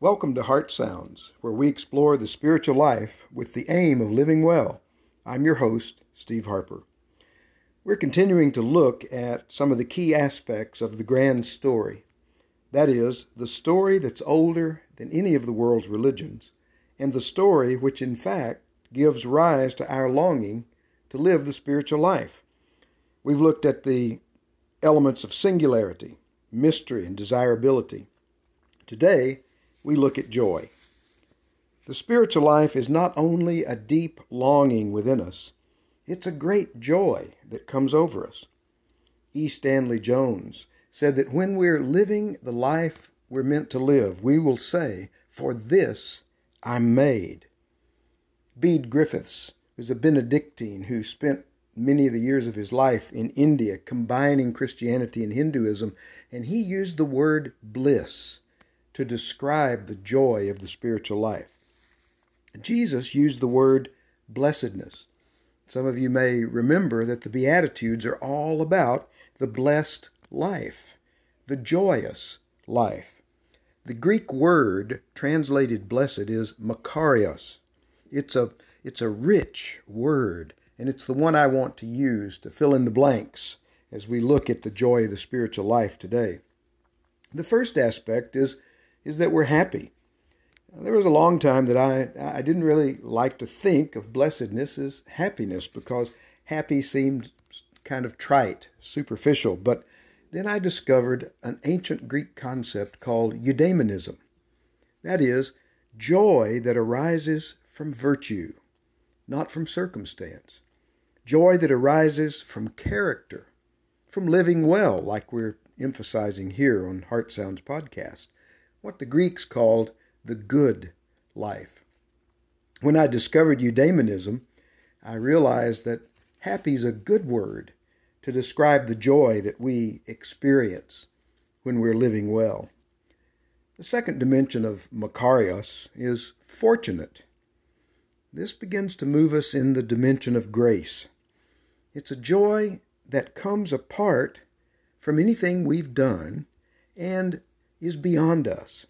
Welcome to Heart Sounds, where we explore the spiritual life with the aim of living well. I'm your host, Steve Harper. We're continuing to look at some of the key aspects of the grand story. That is, the story that's older than any of the world's religions, and the story which, in fact, gives rise to our longing to live the spiritual life. We've looked at the elements of singularity, mystery, and desirability. Today, we look at joy. The spiritual life is not only a deep longing within us, it's a great joy that comes over us. E. Stanley Jones said that when we're living the life we're meant to live, we will say, For this I'm made. Bede Griffiths was a Benedictine who spent many of the years of his life in India combining Christianity and Hinduism, and he used the word bliss to describe the joy of the spiritual life. Jesus used the word blessedness. Some of you may remember that the Beatitudes are all about the blessed life, the joyous life. The Greek word translated blessed is makarios. It's a, it's a rich word, and it's the one I want to use to fill in the blanks as we look at the joy of the spiritual life today. The first aspect is is that we're happy. There was a long time that I, I didn't really like to think of blessedness as happiness because happy seemed kind of trite, superficial. But then I discovered an ancient Greek concept called eudaimonism. That is, joy that arises from virtue, not from circumstance. Joy that arises from character, from living well, like we're emphasizing here on Heart Sounds podcast what the Greeks called the good life. When I discovered eudaimonism, I realized that happy is a good word to describe the joy that we experience when we're living well. The second dimension of Makarios is fortunate. This begins to move us in the dimension of grace. It's a joy that comes apart from anything we've done and is beyond us.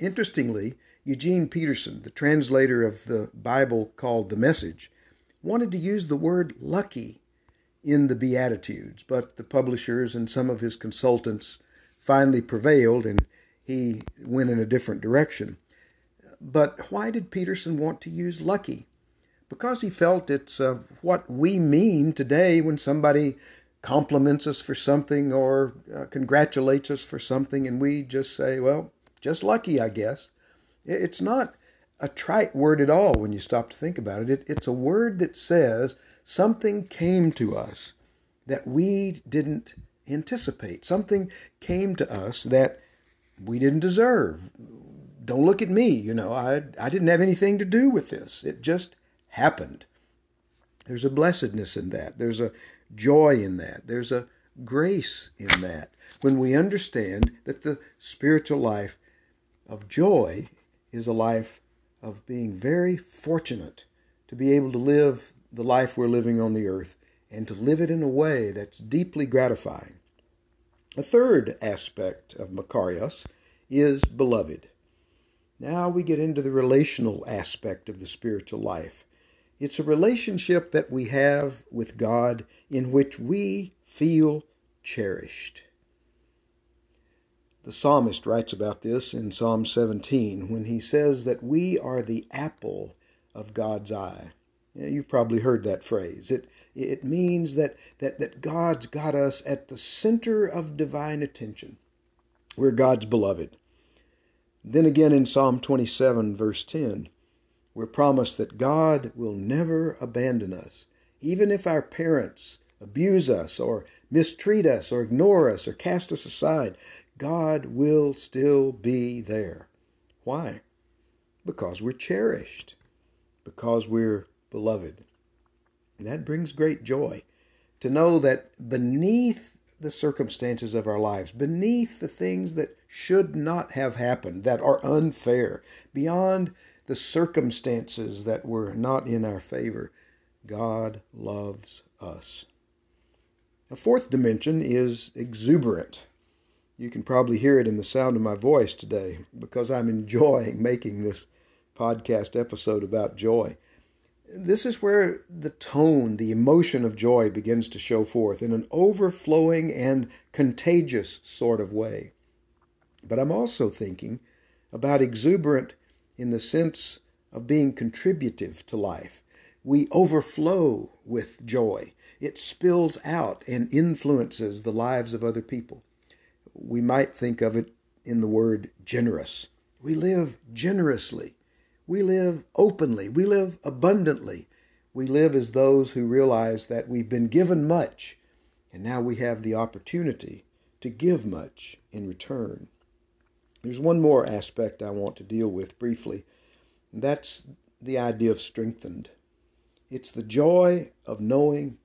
Interestingly, Eugene Peterson, the translator of the Bible called The Message, wanted to use the word lucky in the Beatitudes, but the publishers and some of his consultants finally prevailed and he went in a different direction. But why did Peterson want to use lucky? Because he felt it's uh, what we mean today when somebody compliments us for something or uh, congratulates us for something, and we just say, well, just lucky, I guess. It's not a trite word at all when you stop to think about it. it. It's a word that says something came to us that we didn't anticipate. Something came to us that we didn't deserve. Don't look at me, you know, I, I didn't have anything to do with this. It just happened. There's a blessedness in that. There's a joy in that. There's a grace in that. When we understand that the spiritual life of joy is a life of being very fortunate to be able to live the life we're living on the earth and to live it in a way that's deeply gratifying. A third aspect of Makarios is beloved. Now we get into the relational aspect of the spiritual life. It's a relationship that we have with God in which we feel cherished. The psalmist writes about this in Psalm 17 when he says that we are the apple of God's eye. You've probably heard that phrase. It, it means that, that, that God's got us at the center of divine attention. We're God's beloved. Then again in Psalm 27, verse 10, we're promised that God will never abandon us, even if our parents abuse us or mistreat us or ignore us or cast us aside. God will still be there. Why? Because we're cherished, because we're beloved. And that brings great joy to know that beneath the circumstances of our lives, beneath the things that should not have happened, that are unfair, beyond the circumstances that were not in our favor, God loves us. A fourth dimension is exuberant. You can probably hear it in the sound of my voice today because I'm enjoying making this podcast episode about joy. This is where the tone, the emotion of joy begins to show forth in an overflowing and contagious sort of way. But I'm also thinking about exuberant in the sense of being contributive to life. We overflow with joy. It spills out and influences the lives of other people. We might think of it in the word generous. We live generously. We live openly. We live abundantly. We live as those who realize that we've been given much and now we have the opportunity to give much in return. There's one more aspect I want to deal with briefly, and that's the idea of strengthened. It's the joy of knowing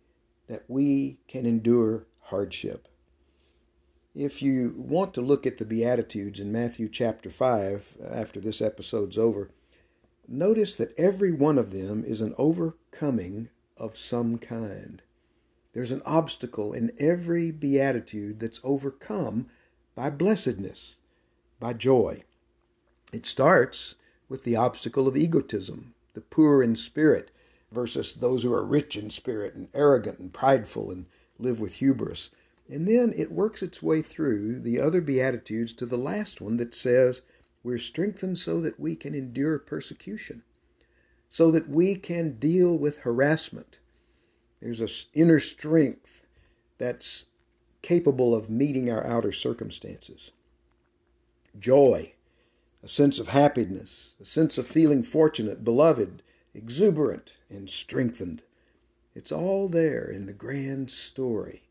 that we can endure hardship. If you want to look at the Beatitudes in Matthew chapter 5, after this episode's over, notice that every one of them is an overcoming of some kind. There's an obstacle in every beatitude that's overcome by blessedness by joy. It starts with the obstacle of egotism, the poor in spirit versus those who are rich in spirit and arrogant and prideful and live with hubris. And then it works its way through the other Beatitudes to the last one that says, We're strengthened so that we can endure persecution, so that we can deal with harassment. There's an inner strength that's capable of meeting our outer circumstances joy, a sense of happiness, a sense of feeling fortunate, beloved, exuberant, and strengthened. It's all there in the grand story.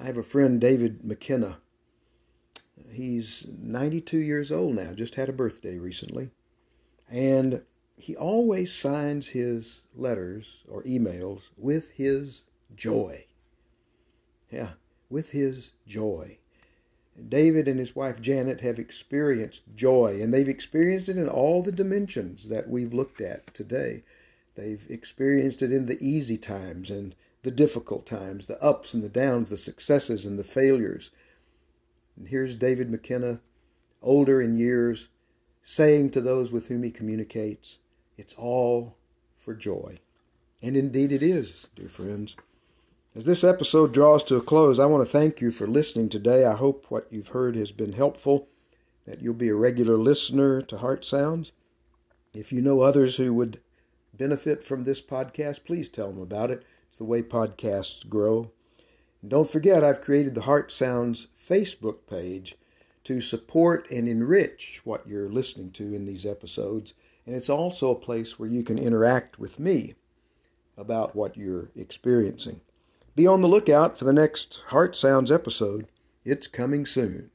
I have a friend, David McKenna. He's 92 years old now, just had a birthday recently. And he always signs his letters or emails with his joy. Yeah, with his joy. David and his wife Janet have experienced joy, and they've experienced it in all the dimensions that we've looked at today. They've experienced it in the easy times and the difficult times, the ups and the downs, the successes and the failures. And here's David McKenna, older in years, saying to those with whom he communicates, It's all for joy. And indeed it is, dear friends. As this episode draws to a close, I want to thank you for listening today. I hope what you've heard has been helpful, that you'll be a regular listener to Heart Sounds. If you know others who would benefit from this podcast, please tell them about it. It's the way podcasts grow. And don't forget, I've created the Heart Sounds Facebook page to support and enrich what you're listening to in these episodes. And it's also a place where you can interact with me about what you're experiencing. Be on the lookout for the next Heart Sounds episode. It's coming soon.